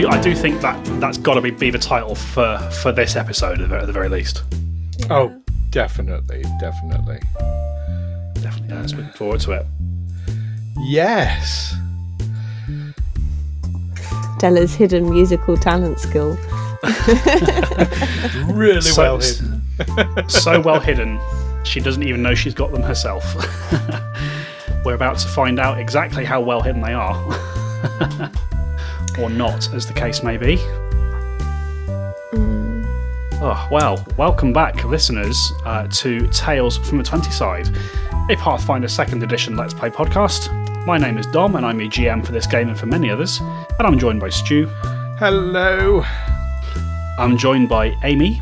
do I do think that that's got to be, be the title for for this episode at the, at the very least. Oh, definitely, definitely. Definitely, yeah, looking forward to it. Yes. Della's hidden musical talent skill. Really So- well hidden. so well hidden, she doesn't even know she's got them herself. We're about to find out exactly how well hidden they are. Or not, as the case may be. Oh, well, welcome back, listeners, uh, to Tales from the 20 Side, a Pathfinder 2nd Edition Let's Play podcast. My name is Dom, and I'm your GM for this game and for many others, and I'm joined by Stu. Hello. I'm joined by Amy.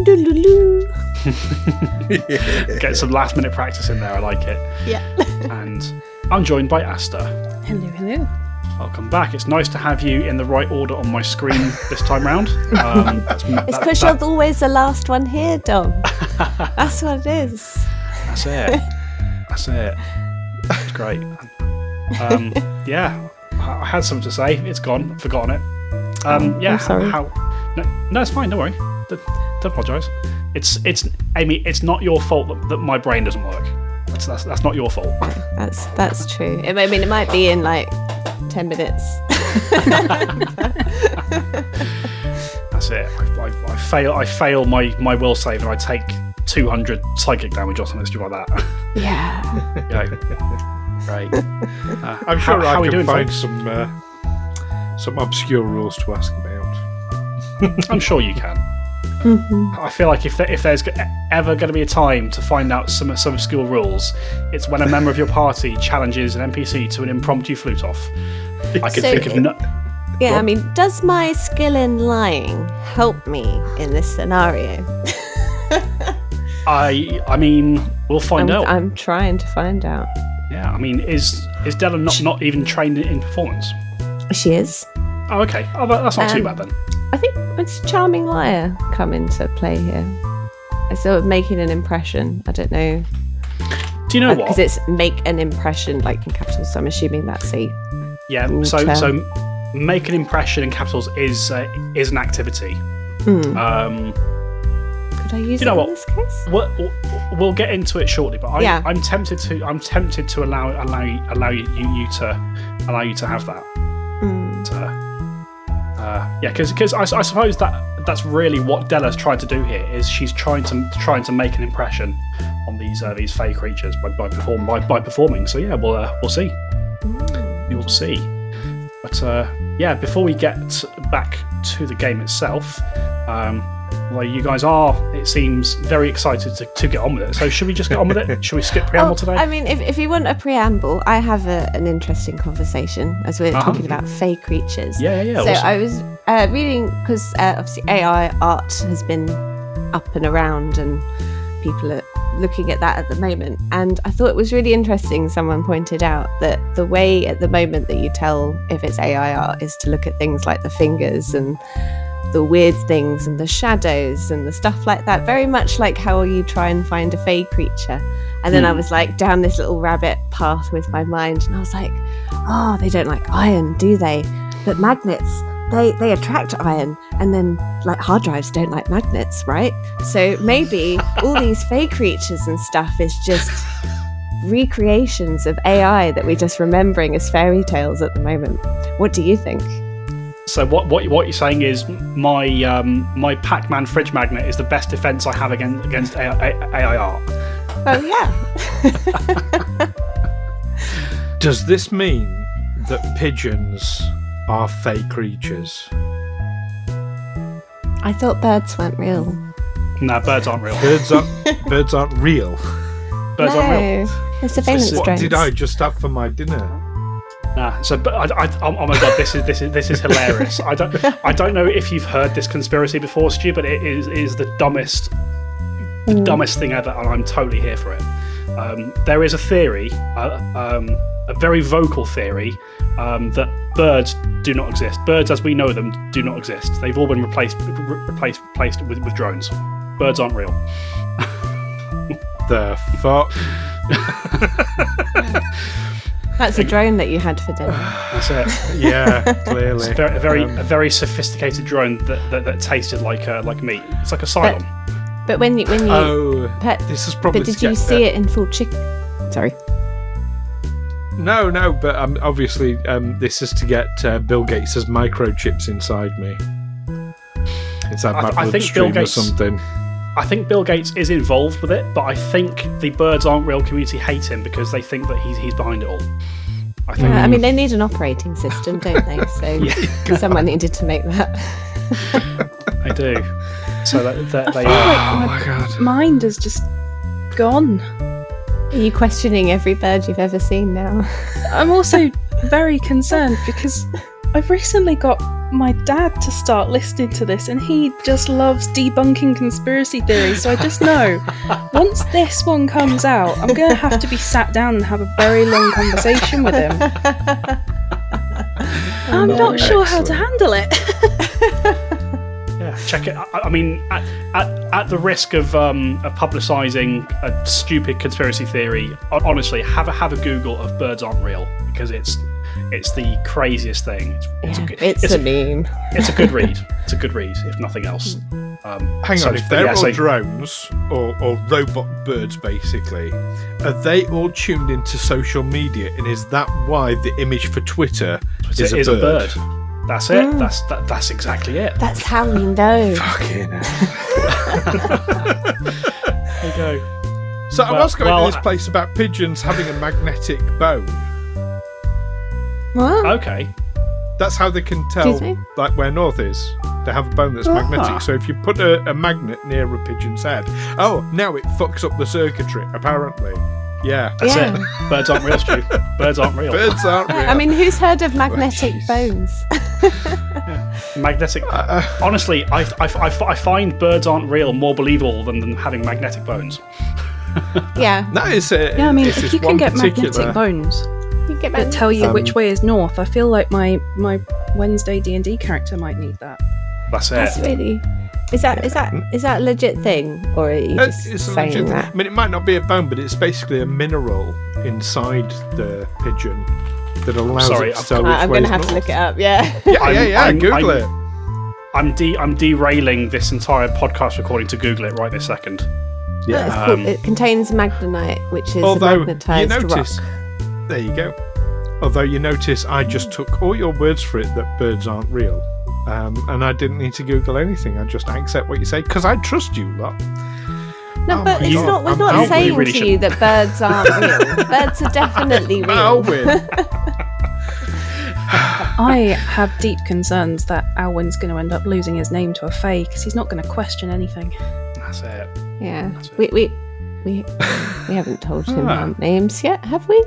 Doodaloo. Get some last minute practice in there, I like it. Yeah. And I'm joined by Asta. hello, hello. Welcome back. It's nice to have you in the right order on my screen this time round. Um, that's, It's because you're always the last one here, Dom. That's what it is. That's it. That's it. It's great. Um, yeah, I I had something to say. It's gone. I've forgotten it. Um, yeah. I'm sorry. How? No, no, it's fine. Don't worry. Don't, don't apologise. It's it's Amy. It's not your fault that, that my brain doesn't work. That's, that's that's not your fault. That's that's true. I mean, it might be in like ten minutes. That's it. I, I, I fail. I fail my my will save, and I take two hundred psychic damage or something stupid like that. Yeah. Yeah. Right. Uh, I'm sure how I are we can doing, find folks? some uh, some obscure rules to ask about. I'm sure you can. Mhm. I feel like if there, if there's ever going to be a time to find out some some obscure rules, it's when a member of your party challenges an NPC to an impromptu flute off. I could So think of no. Yeah, I mean, does my skill in lying help me in this scenario? I I mean, we'll find I'm, out. I'm trying to find out. yeah. I mean, is is Della not not even trained in performance? She is. Oh, okay. Oh, that's not too Um, bad then. I think it's charming liar come into play here. It's sort of making an impression. I don't know Do you know because what? Because it's make an impression like in capitals. So I'm assuming that's a Yeah. So term. so make an impression in capitals is uh, is an activity. Hmm. Um, Could I use You know it what? in this case? we'll, we'll get into it shortly, but I, Yeah. I'm tempted to I'm tempted to allow allow you, allow you, you to allow you to have that. Mm. Uh, uh, yeah, because I, I suppose that that's really what Della's trying to do here is she's trying to trying to make an impression on these uh, these fey creatures by by, perform, by by performing. So yeah, we'll uh, we'll see. We will see. But uh, yeah, before we get back to the game itself, um, well, you guys are, it seems, very excited to, to get on with it. So should we just get on with it? Should we skip preamble Oh, today? I mean, if, if you want a preamble, I have a, an interesting conversation as we're Uh-huh. talking about fey creatures. yeah, yeah, yeah. so awesome. I was uh, reading because uh, obviously AI art has been up and around, and people are looking at that at the moment. And I thought it was really interesting. Someone pointed out that the way at the moment that you tell if it's AI art is to look at things like the fingers and the weird things and the shadows and the stuff like that. Very much like how you try and find a fey creature. And then I Hmm. was like down this little rabbit path with my mind, and I was like, oh, they don't like iron, do they? But magnets, they they attract iron, and then like hard drives don't like magnets, right? So maybe all these fey creatures and stuff is just recreations of AI that we're just remembering as fairy tales at the moment. What do you think? So what what what you're saying is my um, my Pac-Man fridge magnet is the best defense I have against against AI, AI art. Oh yeah. Does this mean that pigeons are fake creatures? I thought birds weren't real. No, birds aren't real. Birds aren't birds aren't real. Birds aren't real. no, they're surveillance What drones. did I just have for my dinner? Nah. So, but I, I, oh oh my god, this is this is this is hilarious. I don't I don't know if you've heard this conspiracy before, Stu, but it is is the dumbest the dumbest thing ever, and I'm totally here for it. Um, there is a theory, uh, um, a very vocal theory, um, that birds do not exist. Birds, as we know them, do not exist. They've all been replaced re- replaced replaced with, with drones. Birds aren't real. The fuck? That's a drone that you had for dinner. That's it. Yeah, clearly. a very, a very, Um, a very sophisticated drone that, that, that tasted like uh, like meat. It's like a Cylon. But when you when you oh, pet, this is probably. but did you get- see it in full chicken? Sorry. No, no, but um, obviously, um, this is to get uh, Bill Gates' microchips inside me. Inside I my th- I think Bill bloodstream or something. I think Bill Gates is involved with it, but I think the Birds Aren't Real community hate him because they think that he's he's behind it all. I think. Yeah, I mean, they need an operating system, don't they? So Yeah. someone needed to make that. They do. So that, that they. Oh my god. Mind is just gone. Are you questioning every bird you've ever seen now? I'm also very concerned because I've recently got my dad to start listening to this and he just loves debunking conspiracy theories. So I just know once this one comes out, I'm going to have to be sat down and have a very long conversation with him. I'm no. not sure how to handle it. Yeah, check it. I, I mean, at, at, at the risk of um, of publicising a stupid conspiracy theory, honestly, have a have a Google of birds aren't real because it's it's the craziest thing. It's, it's, Yeah, a, good- it's, it's a meme. it's a good read. It's a good read, if nothing else. Um, Hang so- on, if they're yeah, all so- drones or, or robot birds, basically, are they all tuned into social media? And is that why the image for Twitter It's is, a, a, is bird? a bird. That's it. That's that, that's exactly it. That's how we know. Fucking hell. There you go. So I was going well, to this place about pigeons having a magnetic bone. What? Okay. That's how they can Excuse tell, me? like where north is. They have a bone that's Ah. magnetic. So if you put a, a magnet near a pigeon's head, oh, now it fucks up the circuitry. Apparently, yeah. That's Yeah. it. Birds aren't real, Stu. Birds aren't real. Birds aren't real. I mean, who's heard of magnetic jeez. bones? Magnetic. Uh, Honestly, I, I, I, I find birds aren't real more believable than, than having magnetic bones. yeah, that is a, Yeah, I mean, this if is you can one get particular, magnetic bones you get that tell you Um, which way is north, I feel like my my Wednesday D and D character might need that. That's it. That's really. Is that is that is that a legit thing, or are you Uh, just it's a saying legit- that? I mean, it might not be a bone, but it's basically a mineral inside the pigeon that allows Sorry, it to I've tell which I'm going to is have to look it up. Yeah. Yeah, yeah, yeah. I'm- Google I'm- it. I'm de- I'm derailing this entire podcast recording to Google it right this second. Yeah. It's called- Um, it contains magnetite, which is Although a you magnetized notice, rock. There you go. Although you notice, I just took all your words for it that birds aren't real, um, and I didn't need to Google anything. I just accept what you say because I trust you lot. No, Oh but my it's God, not. We're I'm not out. saying We really to you that birds aren't real. birds are definitely real. Alwyn, I have deep concerns that Alwyn's going to end up losing his name to a fae because he's not going to question anything. That's it. Yeah, That's it. we we we we haven't told him Ah. our names yet, have we?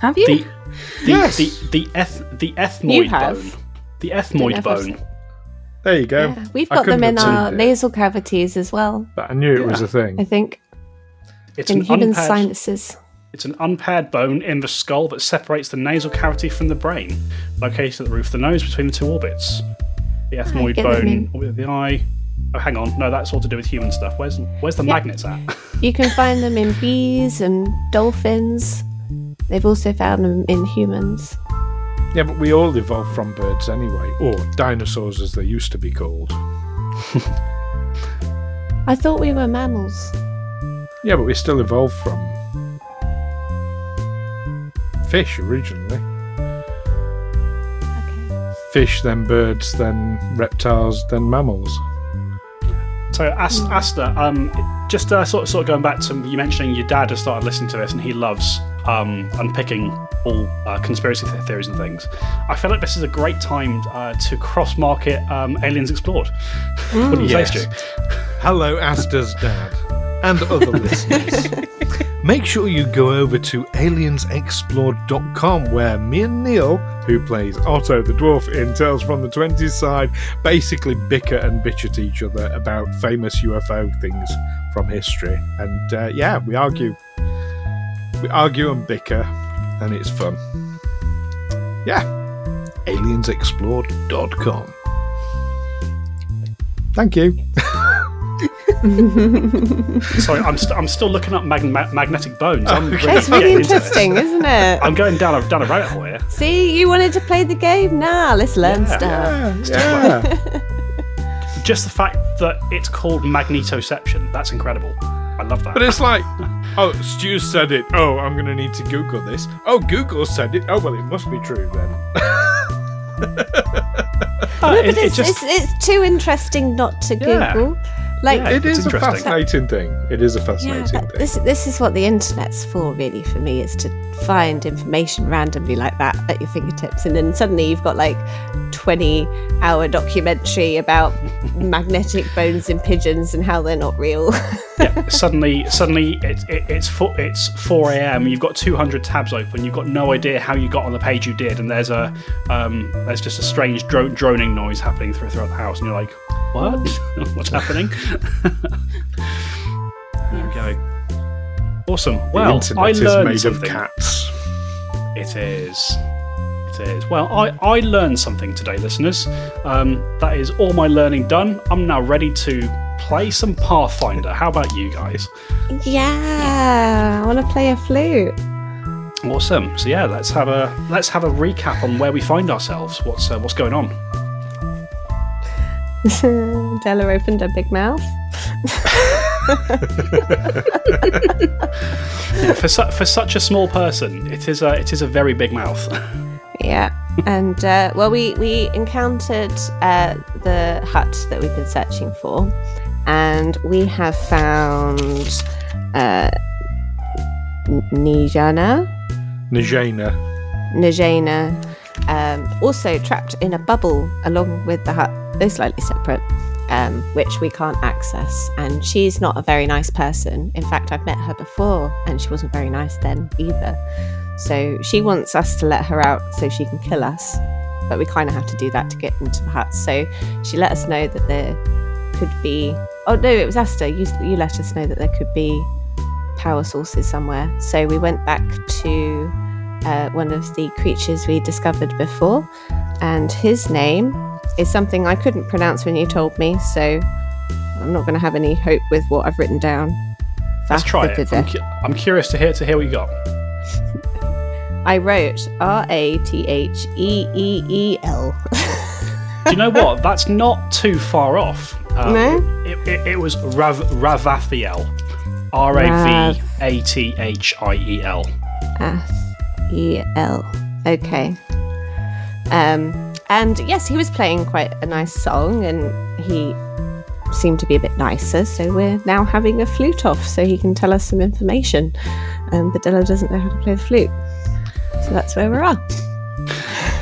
Have you? The the Yes. the the, eth- the ethmoid have. bone. The ethmoid know bone. there you go. Yeah, we've got them in our it, nasal cavities as well. But I knew it was a thing. I think It's in an human unpaired, sinuses. It's an unpaired bone in the skull that separates the nasal cavity from the brain, located at the roof of the nose between the two orbits. The ethmoid get bone, orbit of the eye. Oh, hang on. No, that's all to do with human stuff. Where's where's the Yeah. magnets at? You can find them in bees and dolphins. They've also found them in humans. Yeah, but we all evolved from birds anyway, or dinosaurs as they used to be called. I thought we were mammals. Yeah, but we still evolved from fish originally. Okay. Fish, then birds, then reptiles, then mammals. So, As- Asta, um, just uh, sort, of, sort of going back to you mentioning your dad has started listening to this and he loves um, unpicking all uh, conspiracy th- theories and things. I feel like this is a great time uh, to cross market um, Aliens Explored. what do you Yes. say, Stu? Hello, Asta's dad, and other listeners. Make sure you go over to aliensexplored.com where me and Neil, who plays Otto the dwarf in Tales from the 20s side, basically bicker and bitch at each other about famous UFO things from history. And uh, yeah, we argue. We argue and bicker, and it's fun. Yeah. aliensexplored.com. Thank you. Sorry, I'm, st- I'm still looking up mag- ma- magnetic bones. I'm Okay. it's really getting into this. interesting, isn't it? I'm going down a, down a rabbit hole here. See, you wanted to play the game. Now let's learn Yeah. stuff. Yeah, yeah. Just the fact that it's called magnetoception, that's incredible. I love that. But it's like, oh, Stu said it. Oh, I'm going to need to Google this. Oh, Google said it. Oh, well, it must be true then. Uh, No, but it it's, just- it's, it's too interesting not to Yeah. Google. Like, Yeah. It's a fascinating thing. It is a Yeah, fascinating but thing. this this is what the internet's for, really, for me, is to find information randomly like that at your fingertips, and then suddenly you've got like twenty hour documentary about magnetic bones in pigeons and how they're not real. yeah, suddenly, suddenly it's it, it's four, it's 4 a.m. You've got 200 tabs open. You've got no idea how you got on the page you did, and there's a um, there's just a strange dro- droning noise happening through, throughout the house, and you're like, what? What's happening? there we go. Awesome. the Well, internet I is learned made something. of cats. It is. It is. Well, I, I learned something today, listeners. Um, that is all my learning done. I'm now ready to play some Pathfinder. How about you guys? yeah, I want to play a flute. Awesome. So yeah, let's have a let's have a recap on where we find ourselves. What's uh, what's going on? Della opened her big mouth. Yeah, for su- for such a small person, it is a it is a very big mouth. Yeah, and uh, well, we we encountered uh, the hut that we've been searching for, and we have found uh, Nijana. Nijana, Najena. Najana, um, also trapped in a bubble along with the hut. They're slightly separate, um, which we can't access. And she's not a very nice person. In fact, I've met her before, and she wasn't very nice then either. So she wants us to let her out so she can kill us, but we kind of have to do that to get into the hut. So she let us know that there could be. Oh no, it was Asta. You you let us know that there could be power sources somewhere. So we went back to uh, one of the creatures we discovered before, and his name is something I couldn't pronounce when you told me. So I'm not going to have any hope with what I've written down. Let's try it. I'm, cu- I'm curious to hear to hear what you got. I wrote R A T H E E E L. Do you know what? That's not too far off. Um, No? It, it, it was Rav, Ravathiel. R A V A T H I E L. F E L. Okay. Um, and yes, he was playing quite a nice song, and he seemed to be a bit nicer. So we're now having a flute off, so he can tell us some information. Um, but Della doesn't know how to play the flute, so that's where we are. at.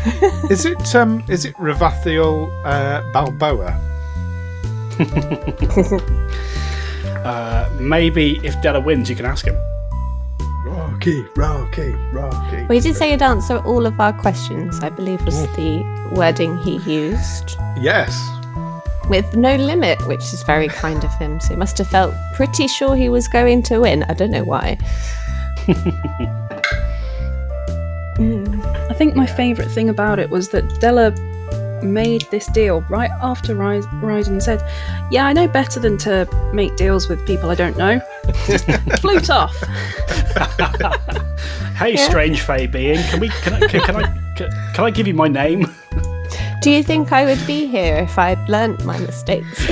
Is it um is it Ravathiel uh, Balboa? Uh, maybe if Della wins, you can ask him. Rocky, Rocky, Rocky. Well, he did say he'd answer all of our questions. I believe was mm. the wording he used. Yes. with no limit, which is very kind of him. So he must have felt pretty sure he was going to win. I don't know why. Hmm. I think my favourite thing about it was that Della made this deal right after Ry- Ryden said, Yeah, I know better than to make deals with people I don't know. Just flute off. Hey, Yeah. strange fey being, can we? Can I? Can, can I? Can, can I give you my name? Do you think I would be here if I'd learnt my mistakes?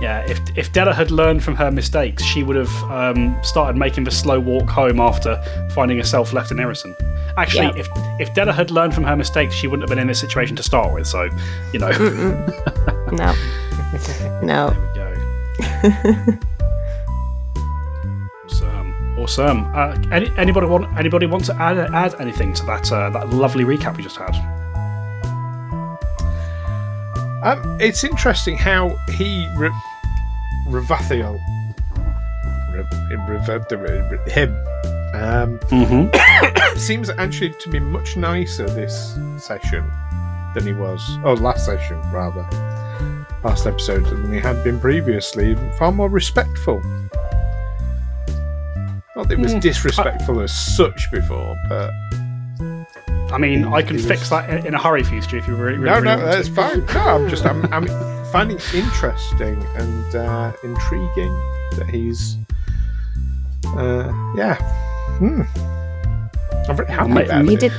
Yeah, if if Della had learned from her mistakes, she would have um, started making the slow walk home after finding herself left in Irrison. Actually, Yeah. if if Della had learned from her mistakes, she wouldn't have been in this situation to start with. So, you know, no. No. there we go. awesome, awesome. Uh, any, anybody want anybody want to add add anything to that uh, that lovely recap we just had? Um, it's interesting how he Re- Ravathiel Re- him um, Mm-hmm. seems actually to be much nicer this session than he was, oh, last session rather, last episode than he had been previously. Far more respectful. Not that it was Hmm. disrespectful as such before, but I mean, I can fix was- that in, a hurry for you, Stu, if you really, really, No, no, that's to. fine. No, I'm just I'm, I'm finding it interesting and uh, intriguing that he's uh, yeah. Hmm. I'm very happy Ma- about He it.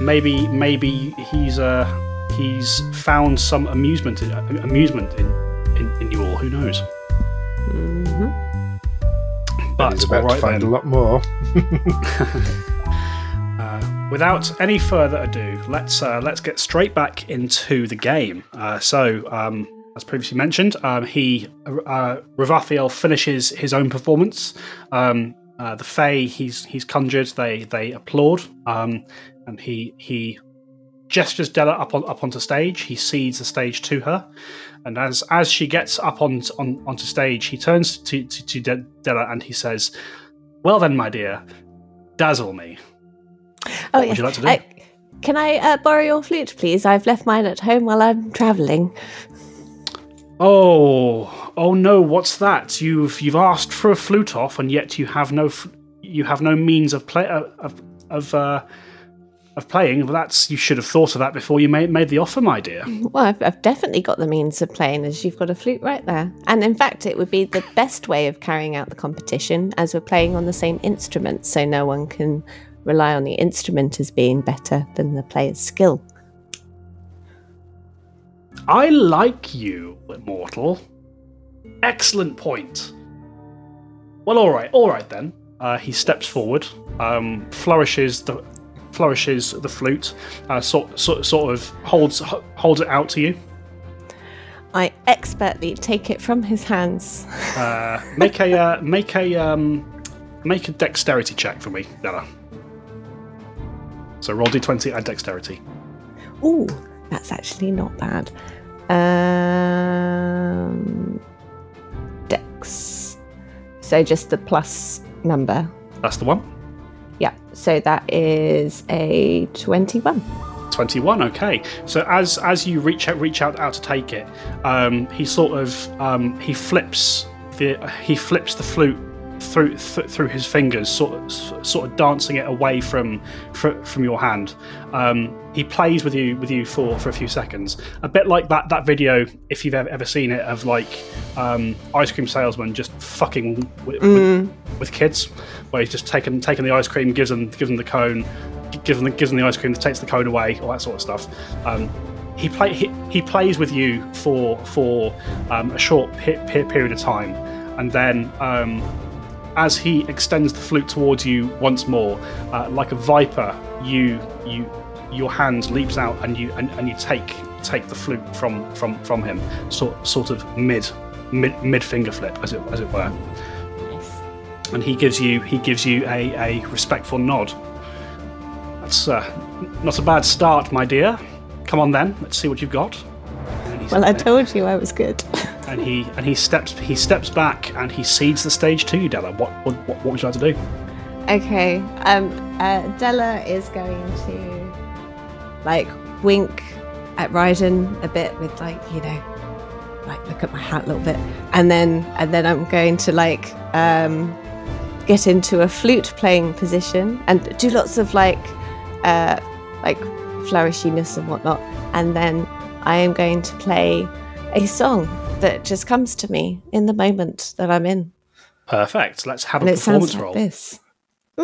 Maybe, maybe he's uh, he's found some amusement, in, amusement in, in, in you all. Who knows? Mhm. But he's about right to find then. a lot more. Uh, without any further ado, let's uh, let's get straight back into the game. Uh, so, um, as previously mentioned, um, he uh, Ravathiel finishes his own performance. Um, uh, the Fae he's he's conjured. They they applaud, um, and he he gestures Della up on up onto stage. He cedes the stage to her, and as as she gets up on, on onto stage, he turns to to, to De- Della and he says, "Well then, my dear, dazzle me." Oh, What would you like to do? Uh, can I uh, borrow your flute, please? I've left mine at home while I'm travelling. Oh, oh no! What's that? You've you've asked for a flute off, and yet you have no f- you have no means of play uh, of of uh, of playing. Well, that's you should have thought of that before you made made the offer, my dear. Well, I've, I've definitely got the means of playing, as you've got a flute right there. And in fact, it would be the best way of carrying out the competition, as we're playing on the same instrument, so no one can rely on the instrument as being better than the player's skill. I like you, mortal. Excellent point. Well, all right, all right then. Uh, he steps forward, um, flourishes the flourishes the flute, uh, sort, sort sort of holds holds it out to you. I expertly take it from his hands. Uh, make a uh, make a um, make a dexterity check for me, Della. So roll d20 and dexterity. Ooh, that's actually not bad. Um, Dex. So just the plus number. That's the one. Yeah. So that is a twenty-one. 21 okay so as as you reach out reach out out to take it um he sort of um he flips the he flips the flute through th- through his fingers sort of sort of dancing it away from fr- from your hand um he plays with you with you for for a few seconds a bit like that that video if you've ever, ever seen it of like um ice cream salesman just fucking with, with, with kids where he's just taken taken the ice cream gives them gives them the cone gives them, gives them the ice cream, takes the cone away, all that sort of stuff. Um, he play he, he plays with you for for um, a short pe- pe- period of time, and then um, as he extends the flute towards you once more, uh, like a viper, you you your hand leaps out and you and, and you take take the flute from from from him, sort sort of mid mid mid finger flip as it as it were. And he gives you he gives you a, a respectful nod. That's uh, not a bad start, my dear. Come on then, let's see what you've got. Well, I told you I was good. and he and he steps he steps back and he cedes the stage to you, Della. What what, what would you like to do? okay. Um. Uh, Della is going to like wink at Ryden a bit with like you know, like look at my hat a little bit, and then and then I'm going to like um get into a flute playing position and do lots of like uh like flourishiness and whatnot, and then I am going to play a song that just comes to me in the moment that I'm in. Perfect. Let's have And a performance like roll. this.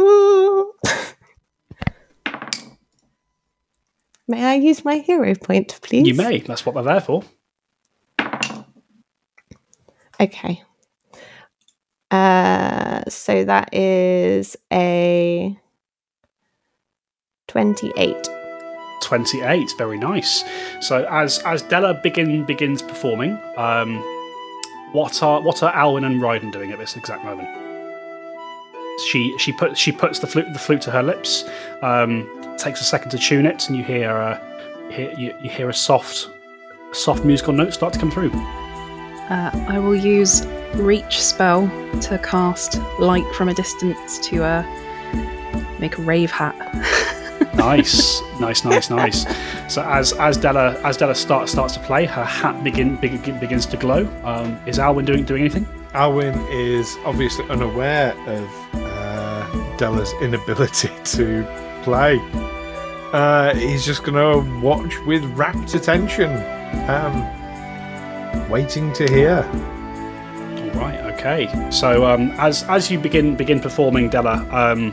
May I use my hero point, please? You may. That's what they're there for. Okay. Uh, so that is a 28. 28 very nice. So as as della begin begins performing um what are what are alwyn and ryden doing at this exact moment? She she puts she puts the flute the flute to her lips um takes a second to tune it and you hear a hear, you, you hear a soft soft musical note start to come through. Uh, I will use reach spell to cast light from a distance to uh, make a rave hat. nice nice nice nice so as as della as della starts starts to play her hat begin, begin begins to glow um is alwyn doing doing anything Alwyn is obviously unaware of uh, Della's inability to play. uh, he's just going to watch with rapt attention, um, waiting to hear. Right. Okay. So um, as as you begin begin performing, Della, um,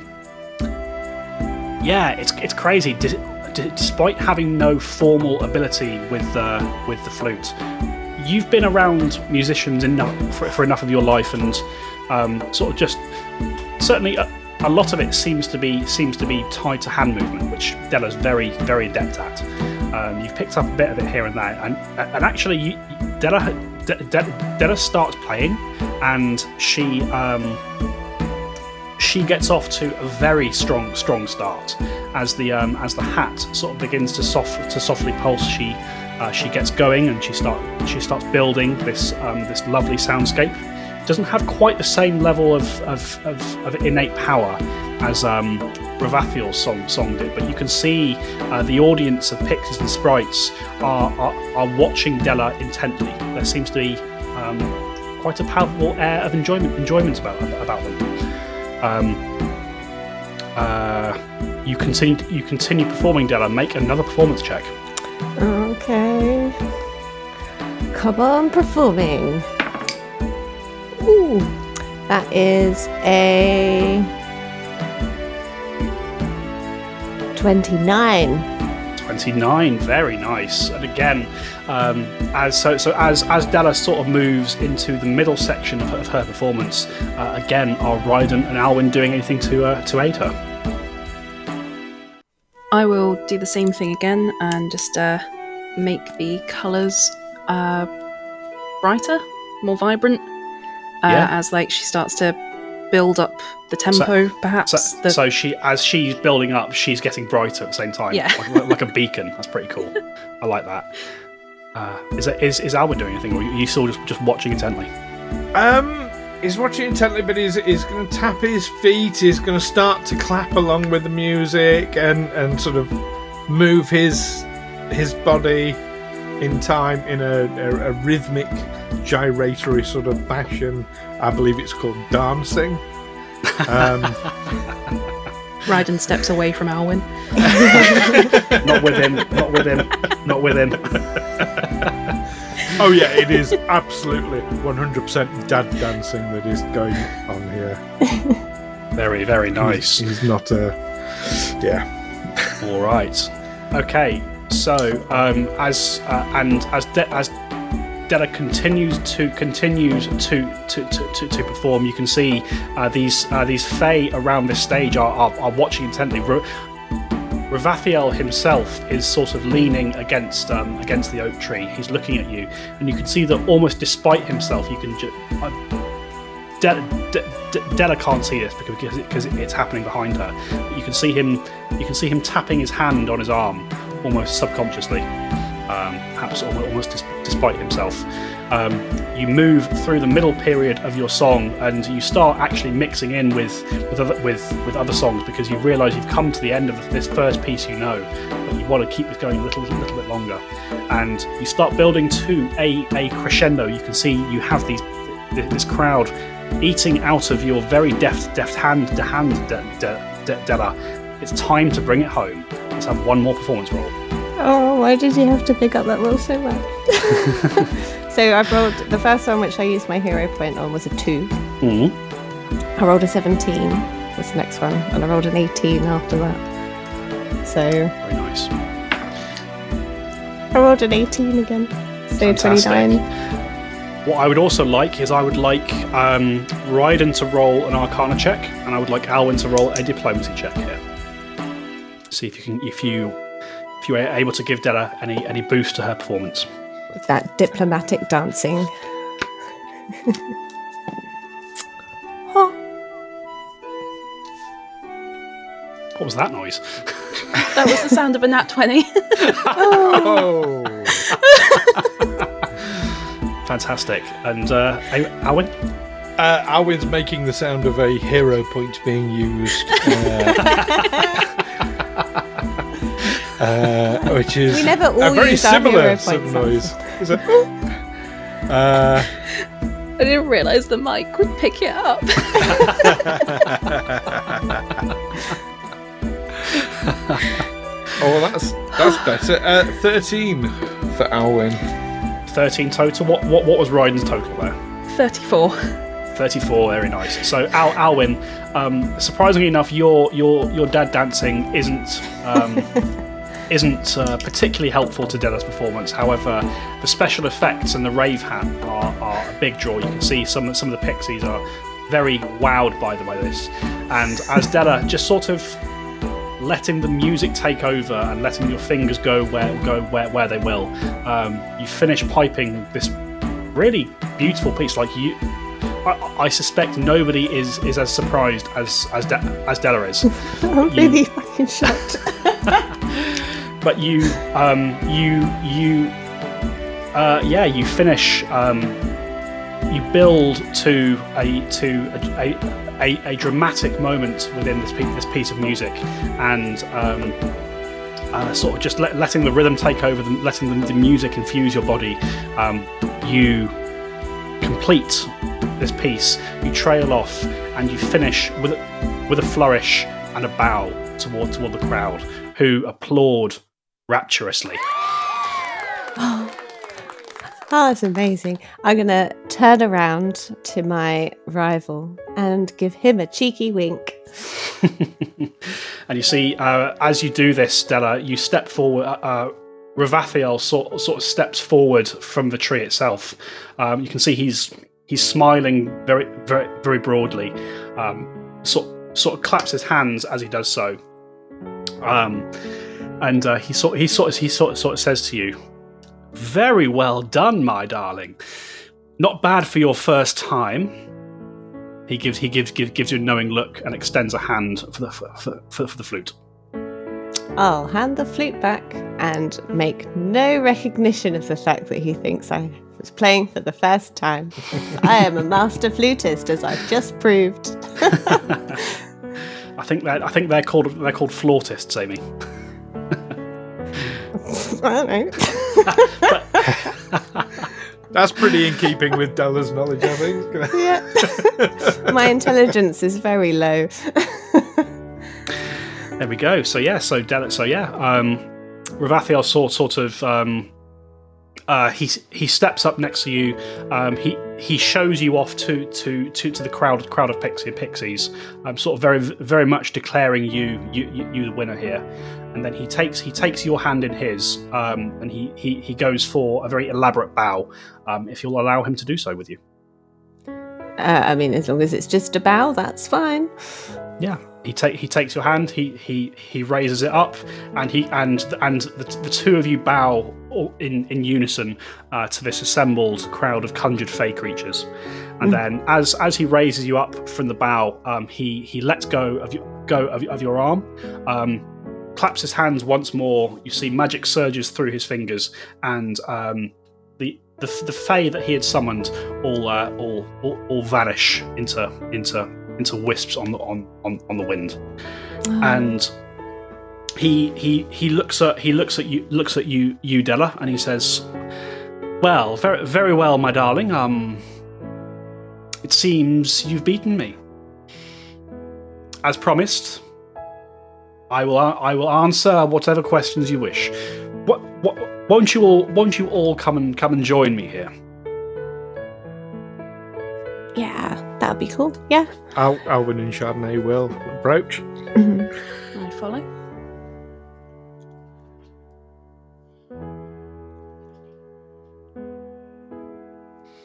yeah, it's it's crazy. D- d- despite having no formal ability with uh, with the flute, you've been around musicians enough for, for enough of your life, and um, sort of just certainly a, a lot of it seems to be seems to be tied to hand movement, which Della's very very adept at. Um, you've picked up a bit of it here and there, and and actually, you, Della De- De- Della starts playing, and she um, she gets off to a very strong strong start as the um, as the hat sort of begins to soft to softly pulse. She uh, she gets going and she start she starts building this um, this lovely soundscape. Doesn't have quite the same level of of, of, of innate power as um, Ravathiel's song song did, but you can see uh, the audience of pixies and sprites are, are are watching Della intently. There seems to be um, quite a palpable air of enjoyment enjoyment about about them. Um, uh, you continue you continue performing, Della. Make another performance check. Okay. Come on, performing. Ooh, that is a 29. 29 very nice and again um, as so so as as Della sort of moves into the middle section of, her- of her performance uh, again are Ryden and Alwyn doing anything to uh, to aid her I will do the same thing again and just uh, make the colours uh, brighter, more vibrant. Uh, Yeah. As like she starts to build up the tempo, perhaps. so, the, so she as she's building up she's getting brighter at the same time Yeah. like, like a beacon that's pretty cool I like that uh, is, it, is is Alwyn doing anything or are you still just, just watching intently Um, he's watching intently, but he's, he's going to tap his feet. He's going to start to clap along with the music and, and sort of move his his body in time in a, a, a rhythmic, gyratory sort of fashion. I believe it's called dancing. Um, Ryden steps away from Alwyn. not with him not with him not with him oh yeah, it is absolutely 100% dad dancing that is going on here. very very nice He's not a yeah. All right. Okay. So, um, as uh, and as De- as Della continues to continues to to, to, to, perform, you can see uh, these uh, these Fae around this stage are, are, are watching intently. R- Ravathiel himself is sort of leaning against um, against the oak tree. He's looking at you, and you can see that almost despite himself, you can. Ju- uh, De- De- Della can't see this because because it's happening behind her. But you can see him. You can see him tapping his hand on his arm, almost subconsciously, um, perhaps almo- almost despite himself. Um, you move through the middle period of your song, and you start actually mixing in with with other, with, with other songs because you realise you've come to the end of this first piece you know, but you want to keep this going a little little bit longer, and you start building to a, a crescendo. You can see you have these this crowd eating out of your very deft deft hand to hand, De- De- De-. It's time to bring it home. Let's have one more performance roll. Oh, why did you have to pick up that roll so much? so I rolled the first one, which I used my hero point on, was a two. Mm. I rolled a 17 was the next one, and I rolled an 18 after that. So Very nice. I rolled an 18 again. So Fantastic. 29. What I would also like is I would like um, Ryden to roll an Arcana check, and I would like Alwyn to roll a Diplomacy check here. See if you can, if you, if you are able to give Della any any boost to her performance. With that diplomatic dancing. huh. What was that noise? That was the sound of a nat 20. Oh, Fantastic. And uh, Alwyn, uh, Alwyn's making the sound of a hero point being used, uh, uh, which is We never all a very similar hero sort of noise. Is it? Uh, I didn't realise the mic would pick it up. Oh, that's that's better. Uh, Thirteen for Alwyn. 13 total. What what, what was Ryden's total there? 34. 34, very nice. So, Al, Alwyn, um, surprisingly enough, your your your dad dancing isn't um, isn't uh, particularly helpful to Della's performance. However, the special effects and the rave hat are, are a big draw. You can see some some of the pixies are very wowed by the by this, and as Della just sort of letting the music take over and letting your fingers go where go where, where they will, um, you finish piping this really beautiful piece. Like you, I, I suspect nobody is is as surprised as as De- as Della is. I'm really fucking shocked. but you um, you you uh, yeah you finish um, you build to a to a, a, a, a dramatic moment within this piece, this piece of music and um, uh, sort of just let, letting the rhythm take over the, letting the, the music infuse your body um, you complete this piece you trail off and you finish with a, with a flourish and a bow toward toward the crowd who applaud rapturously. Oh, that's amazing. I'm going to turn around to my rival and give him a cheeky wink. and you see, uh, as you do this, Stella, you step forward. Uh, uh, Ravathiel sort, sort of steps forward from the tree itself. Um, you can see he's he's smiling very very very broadly. Um, sort sort of claps his hands as he does so. Um, and uh, he sort he sort of he sort of, sort of says to you, "Very well done, my darling. Not bad for your first time." He gives he gives gives, gives you a knowing look and extends a hand for the for, for, for, for the flute. I'll hand the flute back and make no recognition of the fact that he thinks I was playing for the first time. I am a master flutist, as I've just proved. I think that I think they're called they're called flautists, Amy. I don't know. That's pretty in keeping with Della's knowledge, I think. Yeah. My intelligence is very low. There we go. So yeah, so Del- so yeah, um, Ravathiel sort sort of um, uh, he he steps up next to you. Um, he he shows you off to to to, to the crowd crowd of pixie pixies. Um, sort of very very much declaring you you you, the winner here. And then he takes he takes your hand in his, um, and he, he he goes for a very elaborate bow. Um, if you'll allow him to do so with you. Uh, I mean, as long as it's just a bow, that's fine. Yeah, he take he takes your hand. He he he raises it up, and he and and the, the two of you bow in in unison uh, to this assembled crowd of conjured fey creatures. And then, as as he raises you up from the bow, um, he he lets go of your go of, of your arm. Um, claps his hands once more. You see magic surges through his fingers, and um, the the the fey that he had summoned all uh, all, all all vanish into into into wisps on the on on, on the wind, and he he he looks at he looks at you looks at you you Della, and he says, "Well, very very well, my darling. Um, it seems you've beaten me. As promised, I will I will answer whatever questions you wish. What what won't you all won't you all come and come and join me here? Yeah, that'd be cool. Yeah. Al- Alvin and Chardonnay will approach. I follow.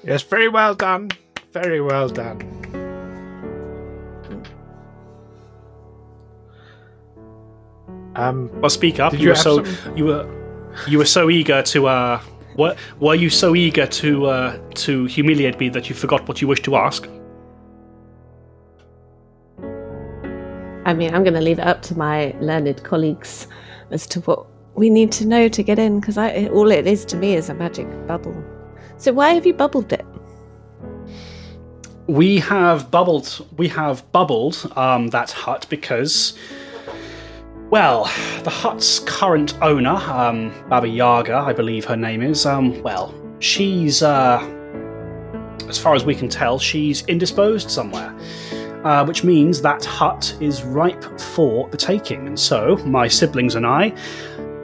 Yes, very well done. Very well done. Um, Well, speak up. You, you were so some- you were you were so eager to uh. Were, were you so eager to uh, to humiliate me that you forgot what you wished to ask? I mean, I'm going to leave it up to my learned colleagues as to what we need to know to get in, because all it is to me is a magic bubble. So why have you bubbled it? We have bubbled. We have bubbled um, that hut because, well, the hut's current owner, um, Baba Yaga, I believe her name is. Um, well, she's, uh, as far as we can tell, she's indisposed somewhere. uh, which means that hut is ripe for the taking. And so, my siblings and I,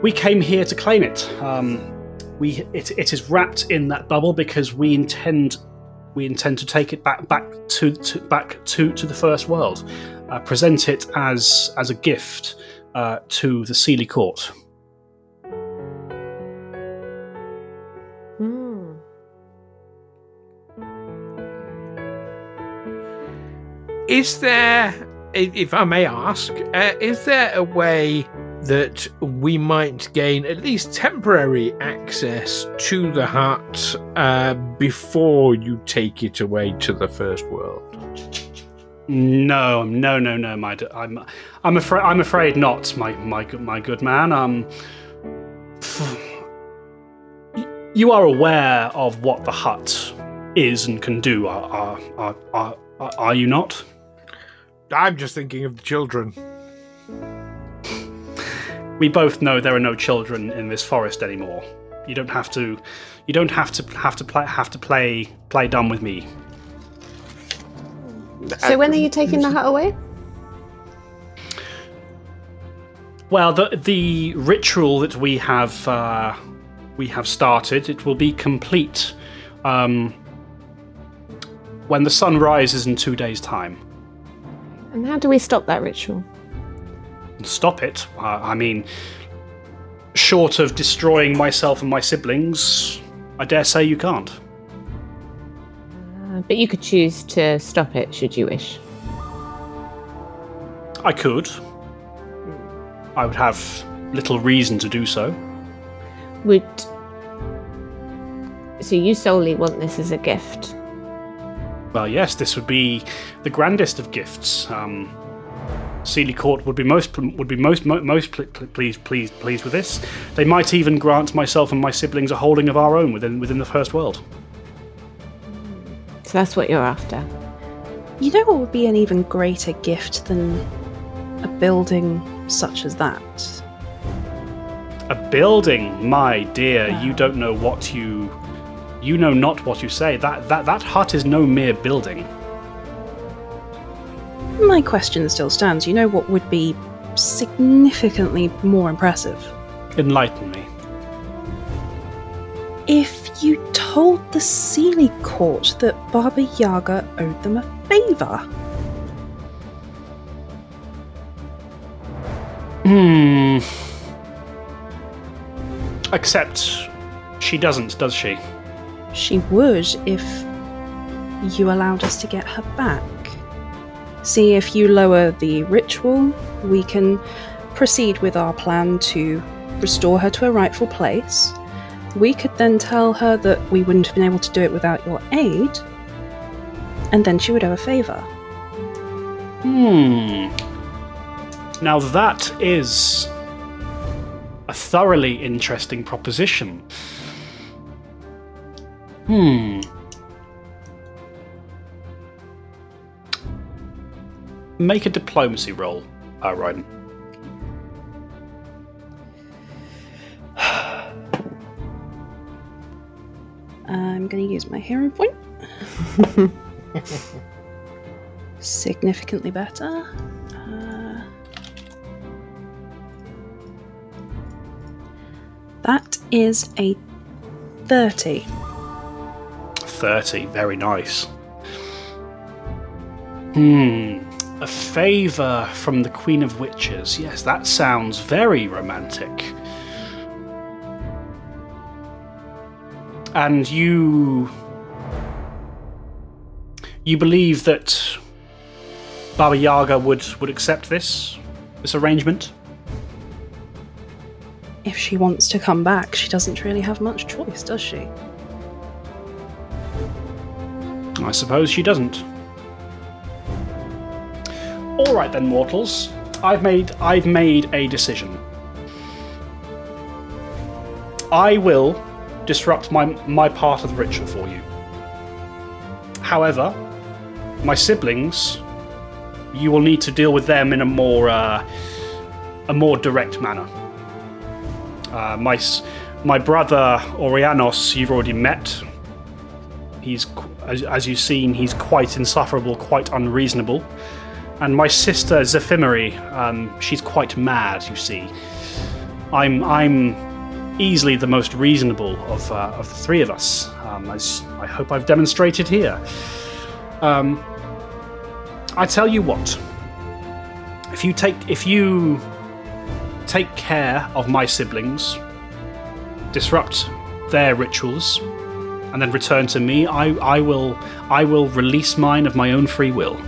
we came here to claim it. Um, we it, it is wrapped in that bubble because we intend we intend to take it back back to, to back to to the first world, uh, present it as as a gift uh, to the Seelie Court. Hmm. Is there, if I may ask, uh, is there a way that we might gain at least temporary access to the hut uh, before you take it away to the first world? No, no, no, no, my I'm I'm afraid I'm afraid not, my my good my good man. Um, you are aware of what the hut is and can do, are are, are, are you not? I'm just thinking of the children. We both know there are no children in this forest anymore. You don't have to, you don't have to have to play have to play play dumb with me. So when are you taking the hut away? Well, the the ritual that we have uh, we have started, it will be complete um, when the sun rises in two days' time. And how do we stop that ritual? Stop it. Uh, I mean, short of destroying myself and my siblings, I dare say you can't. Uh, but you could choose to stop it should you wish. I could. I would have little reason to do so. Would. So you solely want this as a gift? Well, yes, this would be the grandest of gifts. Um, Seelie Court would be most would be most mo- most pl- pl- pleased pleased pleased with this. They might even grant myself and my siblings a holding of our own within within the first world. So that's what you're after. You know what would be an even greater gift than a building such as that? A building, my dear, you don't know what you you know not what you say. That that that hut is no mere building. My question still stands. You know what would be significantly more impressive? Enlighten me. If you told the Seelie Court that Baba Yaga owed them a favour. Hmm. Except she doesn't, does she? She would if you allowed us to get her back. See, if you lower the ritual, we can proceed with our plan to restore her to her rightful place. We could then tell her that we wouldn't have been able to do it without your aid, and then she would owe a favour. Hmm. Now that is a thoroughly interesting proposition. Hmm. Make a diplomacy roll, uh, Ryden. I'm going to use my hero point. Significantly better. Uh, that is a 30. 30, very nice. Hmm. A favour from the Queen of Witches. Yes, that sounds very romantic. And you. You believe that Baba Yaga would, would accept this? This arrangement? If she wants to come back, she doesn't really have much choice, does she? I suppose she doesn't. All right then, mortals. I've made I've made a decision. I will disrupt my my part of the ritual for you. However, my siblings, you will need to deal with them in a more uh, a more direct manner. Uh, my my brother Orianos, you've already met. He's, as, as you've seen, he's quite insufferable, quite unreasonable. And my sister Zephimeri, um, she's quite mad. You see, I'm I'm easily the most reasonable of uh, of the three of us, um, as I hope I've demonstrated here. Um, I tell you what, if you take if you take care of my siblings, disrupt their rituals, and then return to me, I, I will I will release mine of my own free will.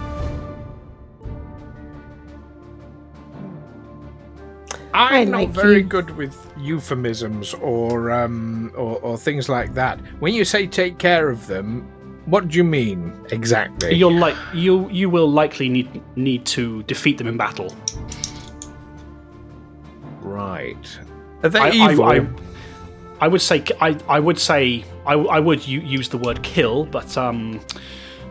I'm I not like very you. good with euphemisms or, um, or or things like that. When you say take care of them, what do you mean exactly? You'll like you you will likely need need to defeat them in battle. right. Are they I, evil? I, I, I would say I, I would say I, I would use the word kill, but um,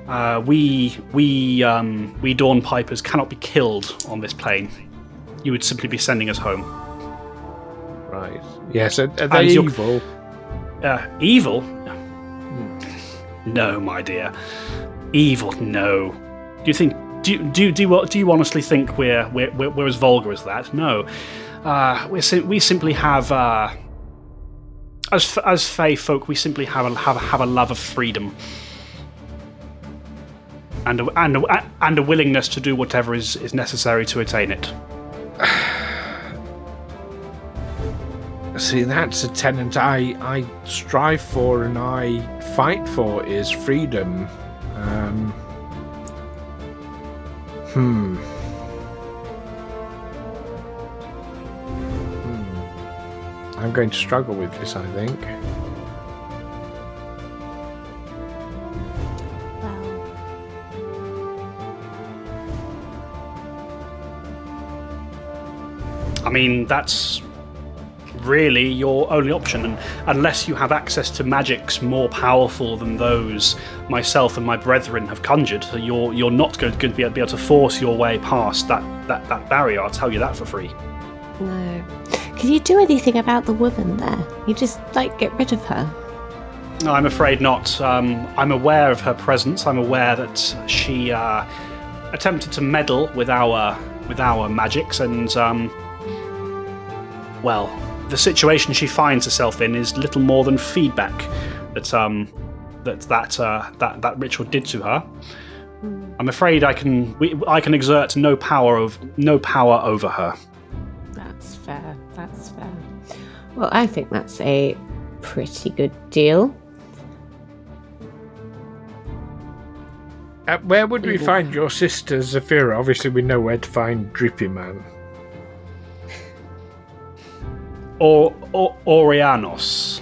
uh, we we um, we dawn pipers cannot be killed on this plane. You would simply be sending us home. right. Yes. Are, are they And evil? Uh, evil? No, my dear. Evil? No. Do you think? Do you- do you- do you, do you honestly think we're we're, we're, we're as vulgar as that? No. Uh, sim- we simply have. Uh, as as Fey folk, we simply have a have a, have a love of freedom, and a, and a, and a willingness to do whatever is, is necessary to attain it. See, that's a tenet I I strive for and I fight for is freedom. Um, hmm. Hmm. I'm going to struggle with this, I think. I mean, that's really your only option, and unless you have access to magics more powerful than those myself and my brethren have conjured, you're you're not going to be able to force your way past that, that, that barrier. I'll tell you that for free. No. Can you do anything about the woman there? You just like get rid of her. No, I'm afraid not. Um, I'm aware of her presence. I'm aware that she uh, attempted to meddle with our with our magics, and um, well, the situation she finds herself in is little more than feedback that um, that that uh, that that ritual did to her. I'm afraid I can we, I can exert no power of no power over her. That's fair. That's fair. Well, I think that's a pretty good deal. Uh, where would we find your sister Zafira? Obviously, we know where to find Drippy Man. Or, or Orianos.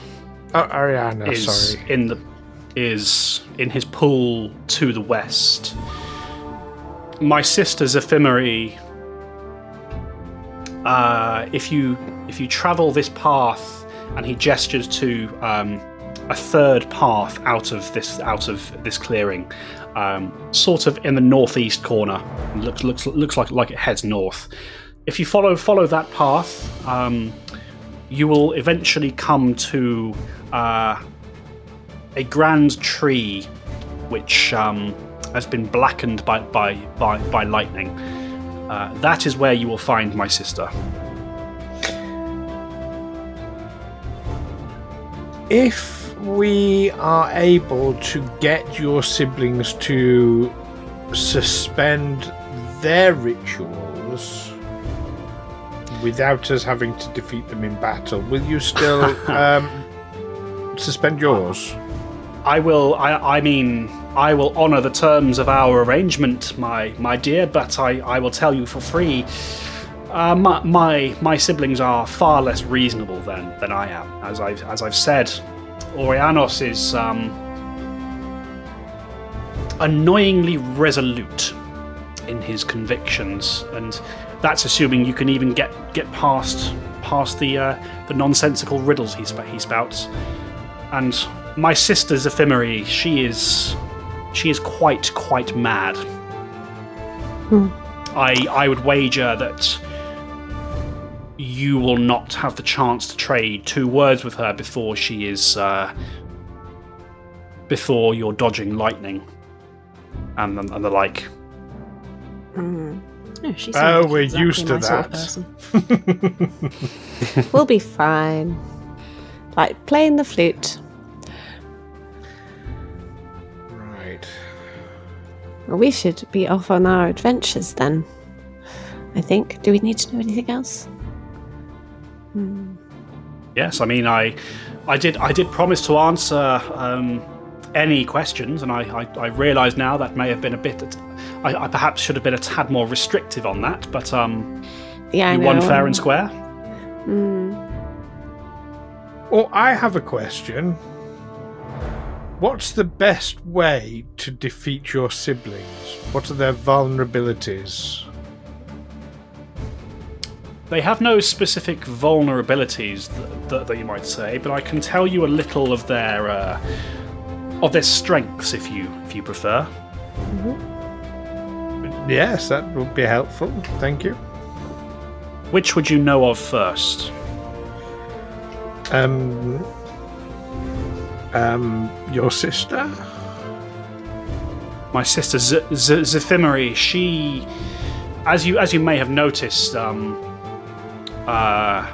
Oh, is sorry. in the is in his pool to the west. My sister's ephemeri. Uh, if you if you travel this path, and he gestures to um, a third path out of this out of this clearing, um, sort of in the northeast corner. Looks looks looks like like it heads north. If you follow follow that path, um, you will eventually come to uh, a grand tree which um, has been blackened by, by, by, by lightning. Uh, that is where you will find my sister. If we are able to get your siblings to suspend their rituals without us having to defeat them in battle, will you still um, suspend yours? I will. I, I mean, I will honour the terms of our arrangement, my my dear. But I, I will tell you for free. Uh, my, my my siblings are far less reasonable than than I am. As I've as I've said, Orianos is um, annoyingly resolute in his convictions, and that's assuming you can even get get past past the uh, the nonsensical riddles he sp- he spouts. And my sister's ephemeri, she is she is quite quite mad. I I would wager that you will not have the chance to trade two words with her before she is uh, before you're dodging lightning and, and the like. Oh, she Oh, sounds we're exactly used to my sort of that. We'll be fine. Like playing the flute. Right. Well, we should be off on our adventures then. I think. Do we need to know anything else? Yes, I mean, I, I did, I did promise to answer um, any questions, and I, I, I realise now that may have been a bit. I, I perhaps should have been a tad more restrictive on that, but um, Yeah, I you won fair and square. Well, I have a question. What's the best way to defeat your siblings? What are their vulnerabilities? They have no specific vulnerabilities that, that, that you might say, but I can tell you a little of their uh, of their strengths if you if you prefer. Yes, that would be helpful. Thank you. Which would you know of first? Um, um, your sister? My sister Z- Z- she, as you as you may have noticed, um, uh,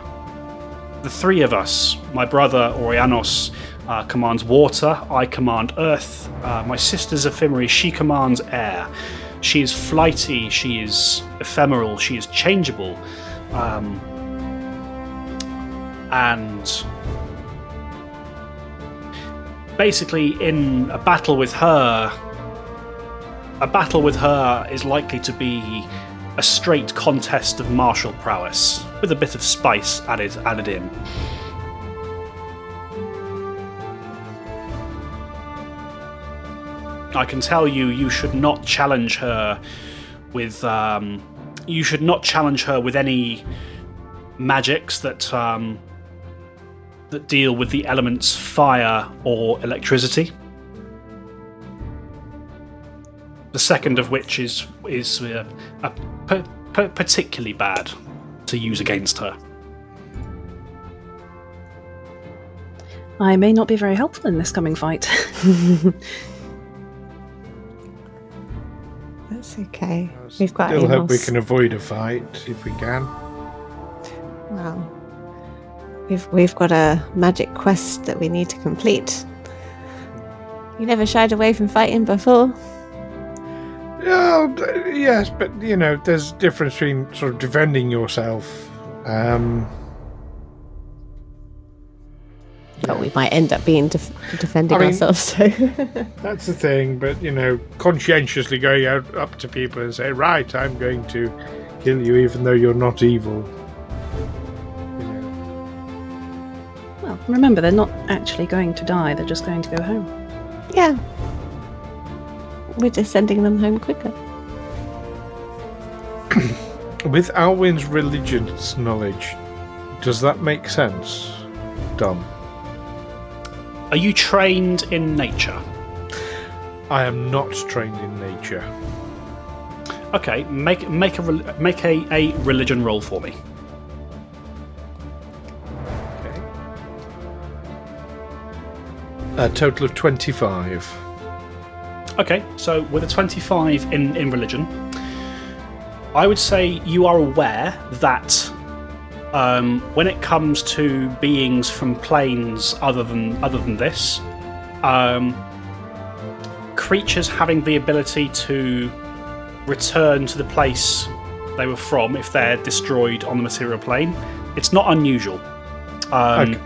the three of us, my brother Orianos uh, commands water, I command earth. Uh, my sister Zephimeri, she commands air. She is flighty, she is ephemeral, she is changeable, um, and basically, in a battle with her, a battle with her is likely to be a straight contest of martial prowess, with a bit of spice added added in. I can tell you, you should not challenge her with. Um, you should not challenge her with any magics that um, that deal with the elements fire or electricity. The second of which is is uh, uh, p- p- particularly bad to use against her. I may not be very helpful in this coming fight. Okay. We've got Still hope we can avoid a fight if we can. Well, we've we've got a magic quest that we need to complete. You never shied away from fighting before. Yeah, yes, but you know, there's a difference between sort of defending yourself. Um, But we might end up being def- defending I mean- ourselves. So that's the thing. But you know, conscientiously going out up to people and say, "Right, I'm going to kill you, even though you're not evil." You know. well, remember, they're not actually going to die, they're just going to go home. yeah, we're just sending them home quicker. With Alwyn's religious knowledge, does that make sense, Dom? Are you trained in nature? I am not trained in nature. Okay, make make a make a, a religion roll for me. Okay. A total of twenty-five. Okay, so with a 25 in, in religion, I would say you are aware that um, when it comes to beings from planes other than other than this, um, creatures having the ability to return to the place they were from if they're destroyed on the material plane, it's not unusual. Um, Okay.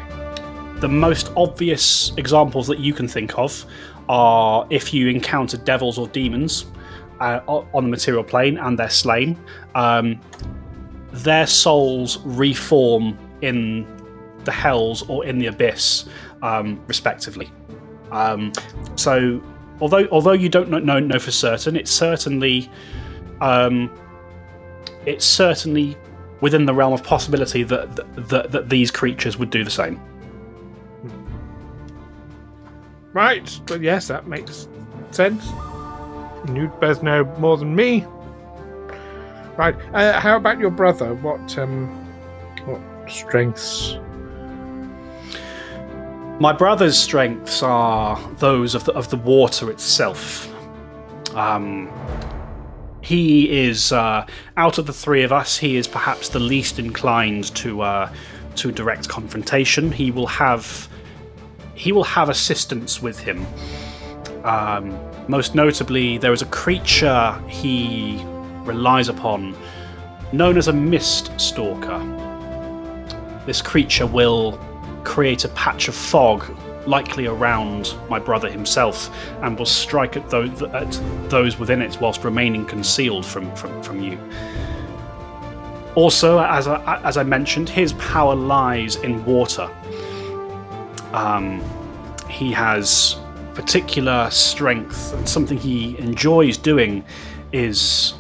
the most obvious examples that you can think of are if you encounter devils or demons uh, on the material plane and they're slain, um, their souls reform in the hells or in the abyss, um, respectively. Um, so, although although you don't know, know for certain, it's certainly um, it's certainly within the realm of possibility that that, that that these creatures would do the same. Right, but yes, that makes sense. You'd both know more than me. Right, uh, how about your brother? What um, what strengths? My brother's strengths are those of the, of the water itself. Um, he is uh, out of the three of us. He is perhaps the least inclined to uh, to direct confrontation. He will have he will have assistance with him. Um, most notably, there is a creature he relies upon, known as a mist stalker. This creature will create a patch of fog, likely around my brother himself, and will strike at those, at those within it whilst remaining concealed from, from, from you. Also, as I, as I mentioned, his power lies in water. Um, he has particular strength, and something he enjoys doing is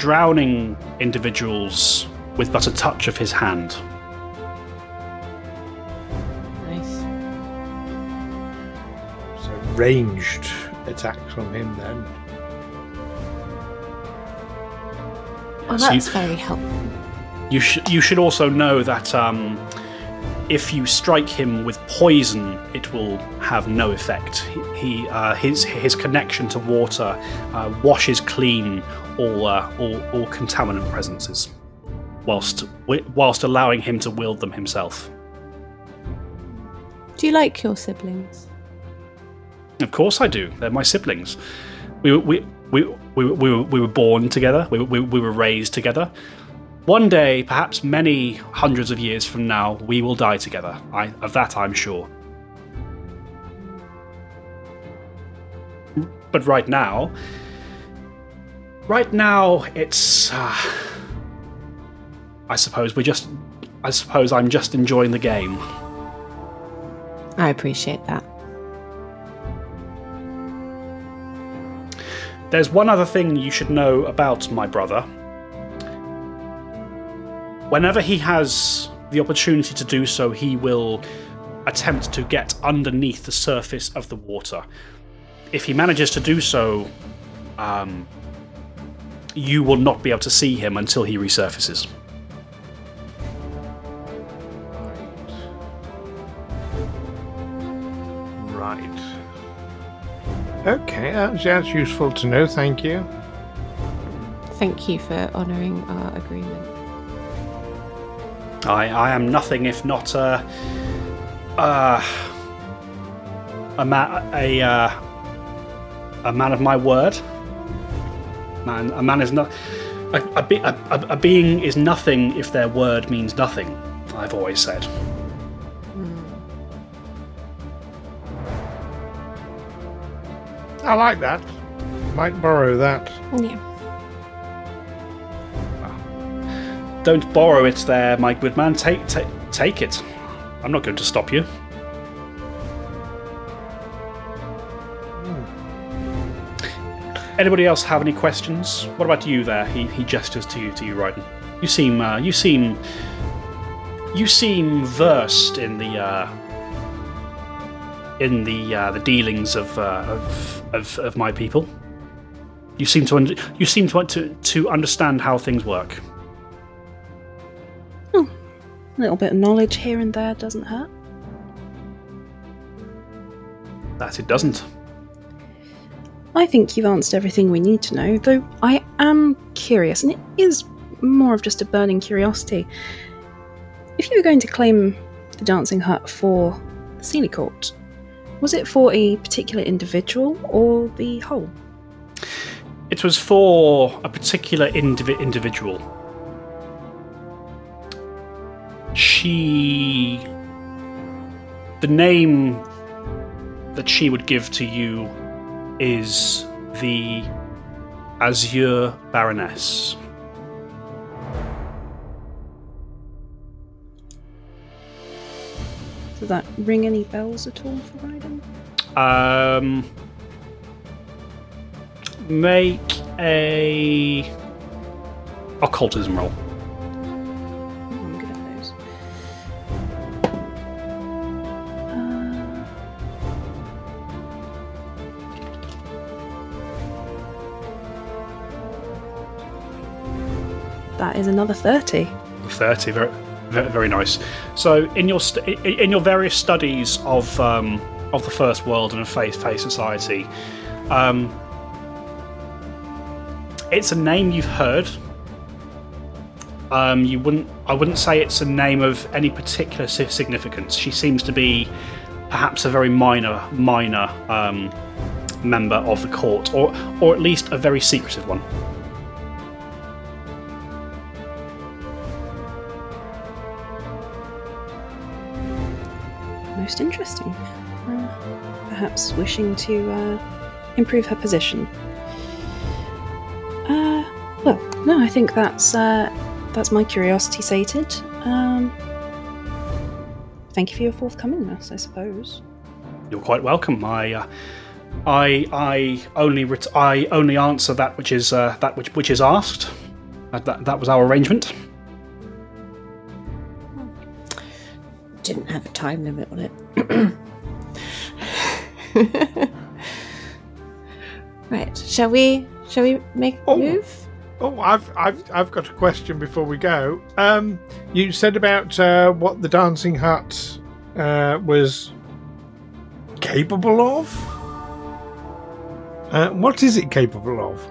drowning individuals with but a touch of his hand. Nice. So ranged attacks from him then. Well, So you- that's very helpful. You, sh- you should also know that um, if you strike him with poison, it will have no effect. He, uh, his his connection to water uh, washes clean all, uh, all all contaminant presences, whilst whilst allowing him to wield them himself. Do you like your siblings? Of course, I do. They're my siblings. We were- we we we, we, were, we were born together. We, we, we were raised together. One day, perhaps many hundreds of years from now, we will die together. I, of that, I'm sure. But right now, right now, it's. Uh, I suppose we're just. I suppose I'm just enjoying the game. I appreciate that. There's one other thing you should know about my brother. Whenever he has the opportunity to do so, he will attempt to get underneath the surface of the water. If he manages to do so, um, you will not be able to see him until he resurfaces. Right. Okay, that's, that's useful to know, thank you. Thank you for honouring our agreement. I, I am nothing if not a, uh, a man, a, uh, a man of my word. Man, a man is not. A, a, be- a, a, a being is nothing if their word means nothing. I've always said. I like that. Might borrow that. Yeah. Don't borrow it, there, my good man. Take, take, take it. I'm not going to stop you. Anybody else have any questions? What about you there? He, he gestures to you, to you, Ryden. You seem, uh, you seem, you seem versed in the, uh, in the uh, the dealings of, uh, of of of my people. You seem to, un- you seem to to to understand how things work. A little bit of knowledge here and there doesn't hurt. That it doesn't. I think you've answered everything we need to know, though I am curious, and it is more of just a burning curiosity. If you were going to claim the Dancing Hut for the Seelie Court, was it for a particular individual or the whole? It was for a particular indivi- individual. She. The name that she would give to you is the Azure Baroness. Does that ring any bells at all for Ryden? Um, make a occultism roll. That is another 30. 30 very, very, nice so in your st- in your various studies of um, of the first world and of faith faith society um, it's a name you've heard. Um, you wouldn't. I wouldn't say it's a name of any particular significance. She seems to be perhaps a very minor, minor um, member of the court, or or at least a very secretive one. Most interesting. Perhaps wishing to uh, improve her position. Uh, well, no, I think that's uh, that's my curiosity sated. Um, thank you for your forthcomingness, I suppose. You're quite welcome. I, uh, I, I only ret- I only answer that which is uh, that which which is asked. That, that that was our arrangement. Didn't have a time limit on it. right, shall we? Shall we make a Oh. move? Oh, I've I've I've got a question before we go. Um, you said about uh, what the dancing hut uh, was capable of. Uh, what is it capable of?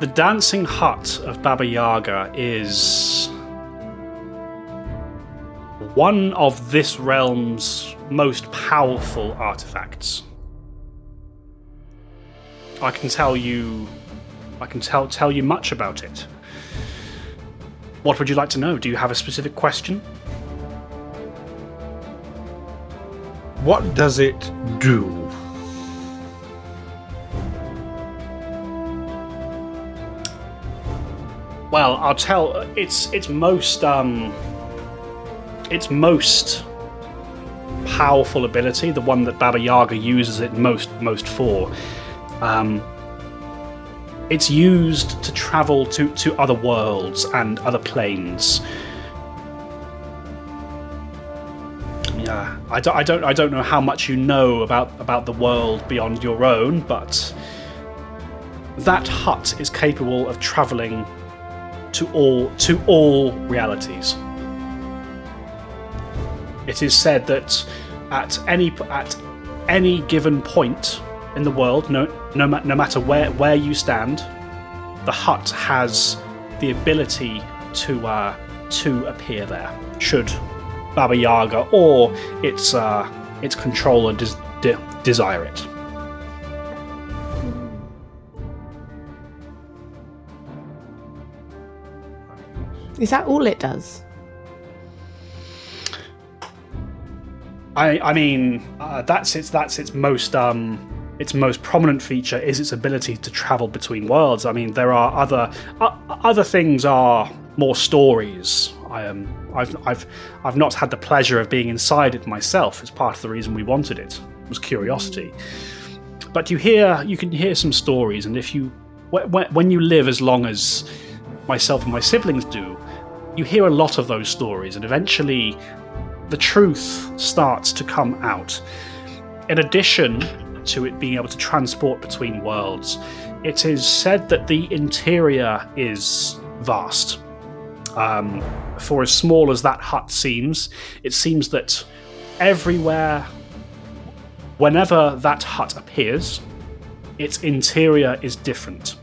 The dancing hut of Baba Yaga is one of this realm's most powerful artifacts. I can tell you I can tell tell you much about it. What would you like to know? Do you have a specific question? What does it do? Well, I'll tell its its most um its most powerful ability, the one that Baba Yaga uses it most most for. Um, it's used to travel to, to other worlds and other planes. Yeah, I don't, I don't I don't know how much you know about about the world beyond your own, but that hut is capable of traveling to all to all realities. It is said that at any at any given point in the world, no no, no matter where where you stand, the hut has the ability to uh, to appear there. Should Baba Yaga or its uh, its controller des- de- desire it. Is that all it does? I, I mean, uh, that's its that's its most um, its most prominent feature is its ability to travel between worlds. I mean, there are other uh, other things are more stories. I am I've I've I've not had the pleasure of being inside it myself. It's part of the reason we wanted it was curiosity. But you hear you can hear some stories, and if you wh- wh- when you live as long as myself and my siblings do, you hear a lot of those stories, and eventually the truth starts to come out. In addition to it being able to transport between worlds, it is said that the interior is vast. Um, for as small as that hut seems, it seems that everywhere, whenever that hut appears, its interior is different.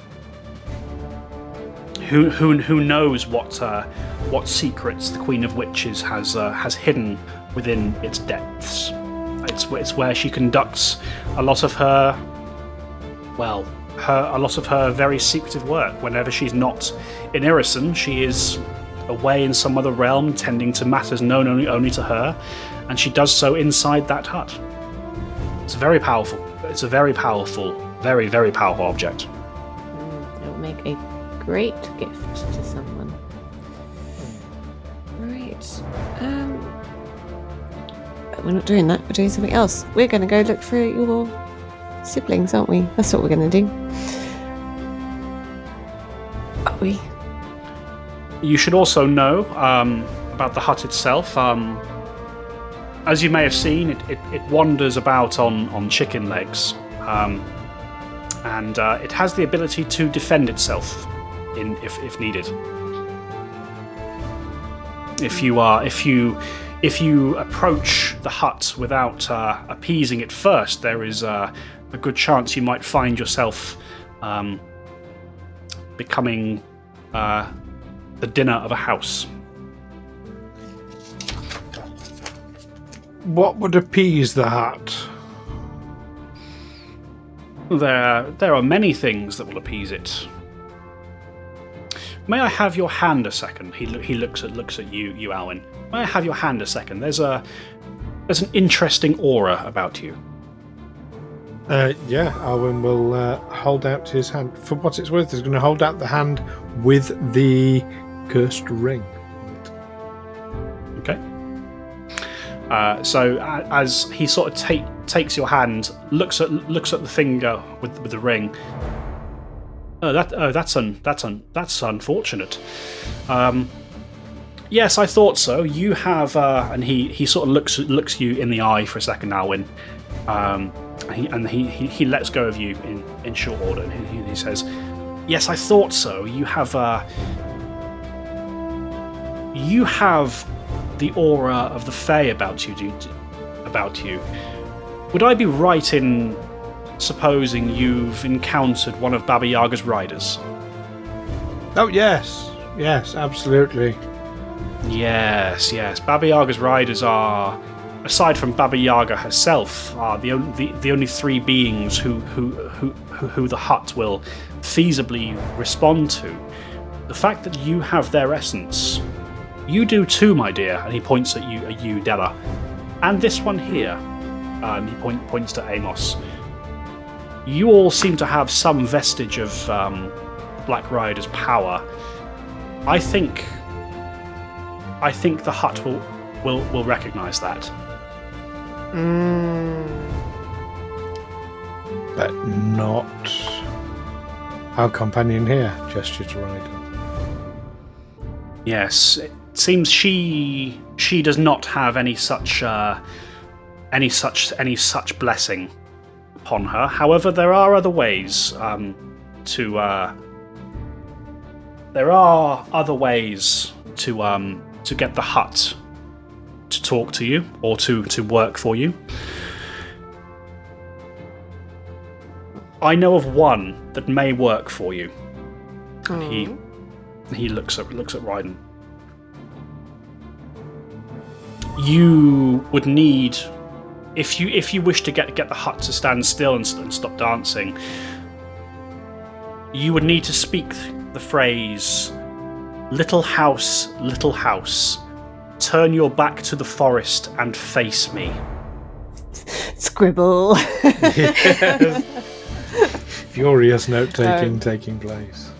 Who, who, who knows what uh, what secrets the Queen of Witches has uh, has hidden within its depths? It's it's where she conducts a lot of her, well, her a lot of her very secretive work. Whenever she's not in Irrisen, she is away in some other realm, tending to matters known only only to her, and she does so inside that hut. It's very powerful. It's a very powerful, very very powerful object. Mm, it'll make a great gift to we're not doing that. We're doing something else. We're going to go look for your siblings, aren't we? That's what we're going to do. Are we? You should also know um, about the hut itself. Um, as you may have seen, it, it, it wanders about on, on chicken legs, um, and uh, it has the ability to defend itself in if, if needed. If you are if you if you approach the hut without uh, appeasing it first, there is uh, a good chance you might find yourself um, becoming uh, the dinner of a house. What would appease the hut? There, there are many things that will appease it. May I have your hand a second? He, lo- he looks at looks at you, you Alwyn. May I have your hand a second? There's a there's an interesting aura about you. Uh, yeah, Alwyn will uh, hold out his hand. For what it's worth, he's going to hold out the hand with the cursed ring. Okay. Uh, so as he sort of take, takes your hand, looks at looks at the finger with with the ring. Oh, that oh, that's un that's un that's unfortunate. Um, yes, I thought so. You have, uh, and he he sort of looks looks you in the eye for a second, Alwyn. Um, he, and he, he he lets go of you in in short order, and he, he says, "Yes, I thought so. You have uh, you have the aura of the Fae about you, do, about you. Would I be right in supposing you've encountered one of Baba Yaga's riders? Oh, yes. Yes, absolutely. Yes, yes. Baba Yaga's riders are, aside from Baba Yaga herself, are the only the, the only three beings who who, who who who the hut will feasibly respond to. The fact that you have their essence, you do too, my dear. And he points at you, at you, Della, and this one here. Um, he point, points to Amos. You all seem to have some vestige of um, Black Rider's power. I think I think the hut will will will recognise that. But not our companion here, gesture to Ryden. Yes, it seems she she does not have any such uh, any such any such blessing upon her. However, there are other ways um, to uh, there are other ways to um, to get the hut to talk to you or to to work for you. I know of one that may work for you. And he he looks at looks at Ryden. You would need, if you if you wish to get get the hut to stand still and, and stop dancing, you would need to speak the phrase, "Little house, little house, turn your back to the forest and face me." Scribble. Furious note taking Um, taking place.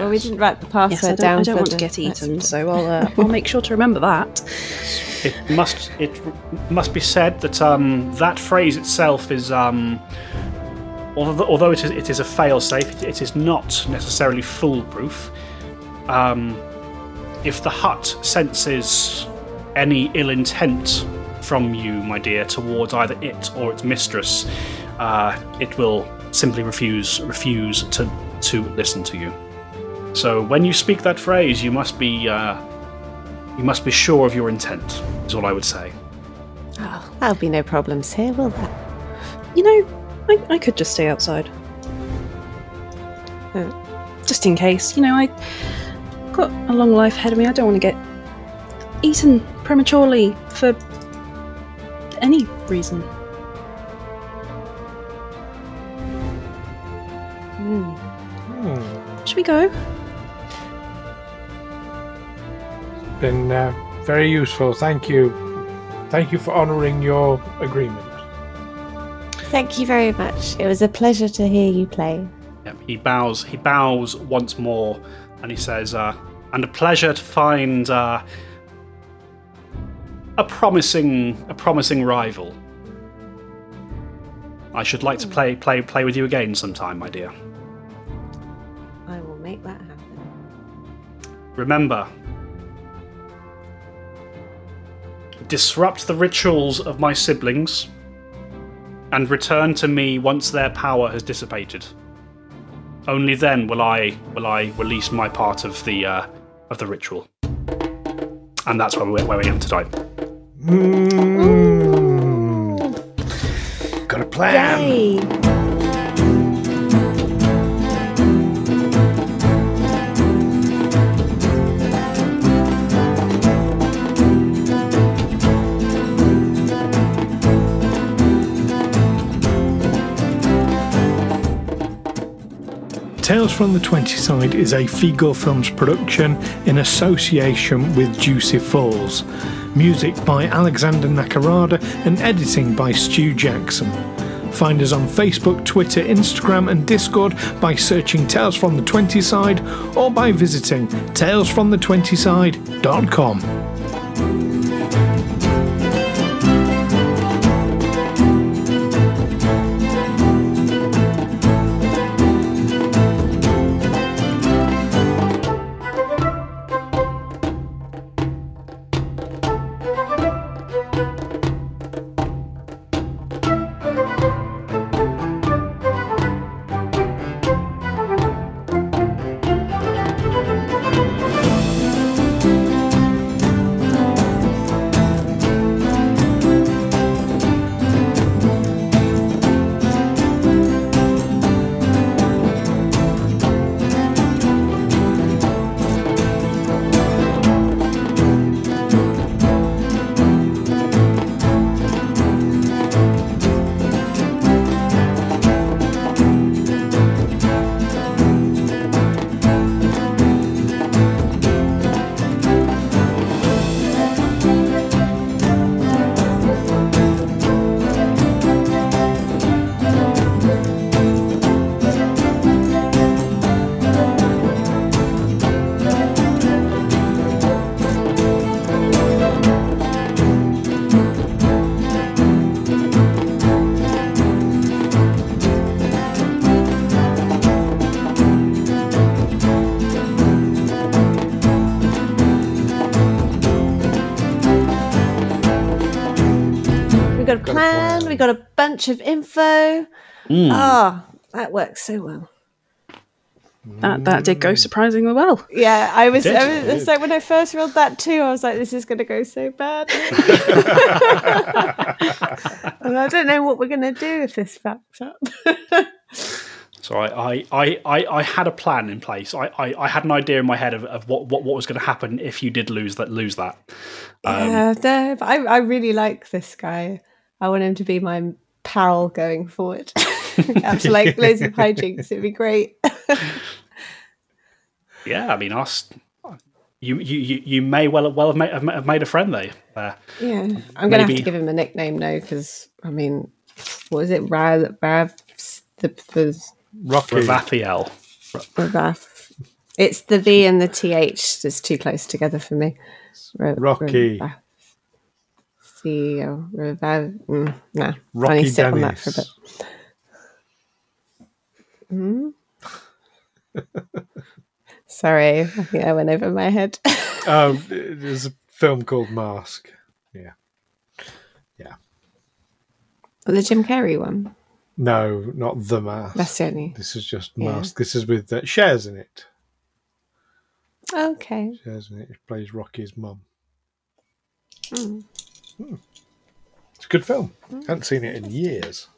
Well, we didn't write the password Yes, I don't, down. I don't for want to get eaten, good. so I'll uh, I'll make sure to remember that. It must it must be said that um, that phrase itself is um, although, although it is it is a fail-safe, it, it is not necessarily foolproof. Um, if the hut senses any ill intent from you, my dear, towards either it or its mistress, uh, it will simply refuse refuse to to listen to you. So when you speak that phrase, you must be. Uh, you must be sure of your intent, is all I would say. Oh, there'll be no problems here, will there? You know, I, I could just stay outside. Uh, just in case. You know, I got a long life ahead of me. I don't want to get eaten prematurely for any reason. Hmm. Hmm. Should we go? Been uh, very useful. Thank you. Thank you for honouring your agreement. Thank you very much. It was a pleasure to hear you play. Yep, he bows. He bows once more, and he says, uh, "And a pleasure to find uh, a promising, a promising rival. I should like to play, play, play with you again sometime, my dear. I will make that happen. Remember." Disrupt the rituals of my siblings and return to me once their power has dissipated. Only then will I will I release my part of the uh, of the ritual, and that's where we where we am tonight. Mm. Got a plan. Yay! Tales from the 20 Side is a Figo Films production in association with Juicy Falls. Music by Alexander Nakarada and editing by Stu Jackson. Find us on Facebook, Twitter, Instagram, and Discord by searching Tales from the 20 Side or by visiting talesfromthe20side.com. bunch of info. Ah, that works so well. That that did go surprisingly well. Yeah, I was. did, I was it's like when I first rolled that too. I was like, "This is going to go so bad." and I don't know what we're going to do if this fucks up. So I, I, I, I, I had a plan in place. I, I, I had an idea in my head of, of what, what, what was going to happen if you did lose that lose that. Um, yeah, no, but I, I really like this guy. I want him to be my pal going forward. After like loads of hijinks, it'd be great. Yeah, I mean, us. You, you, you, you may well well have made, have made a friend there. there. Uh, yeah, I'm gonna have to give him a nickname now because I mean, what is it? Rav, Rav, the, the Rocky. Ravathiel. Rav. It's the V and the TH that's too close together for me. Ra- Rocky. Rav- Or Rav. Mm, nah, I Rocky need to sit on that for a bit. Dennis. Sorry, I think I went over my head. Oh, there's a film called Mask. Yeah. Yeah. The Jim Carrey one. No, not The Mask. That's the only. This is just Yeah. Mask. This is with uh, Cher's in it. Okay. Cher's in it. He plays Rocky's mum. Mm. Hmm. It's a good film. haven't seen it in years.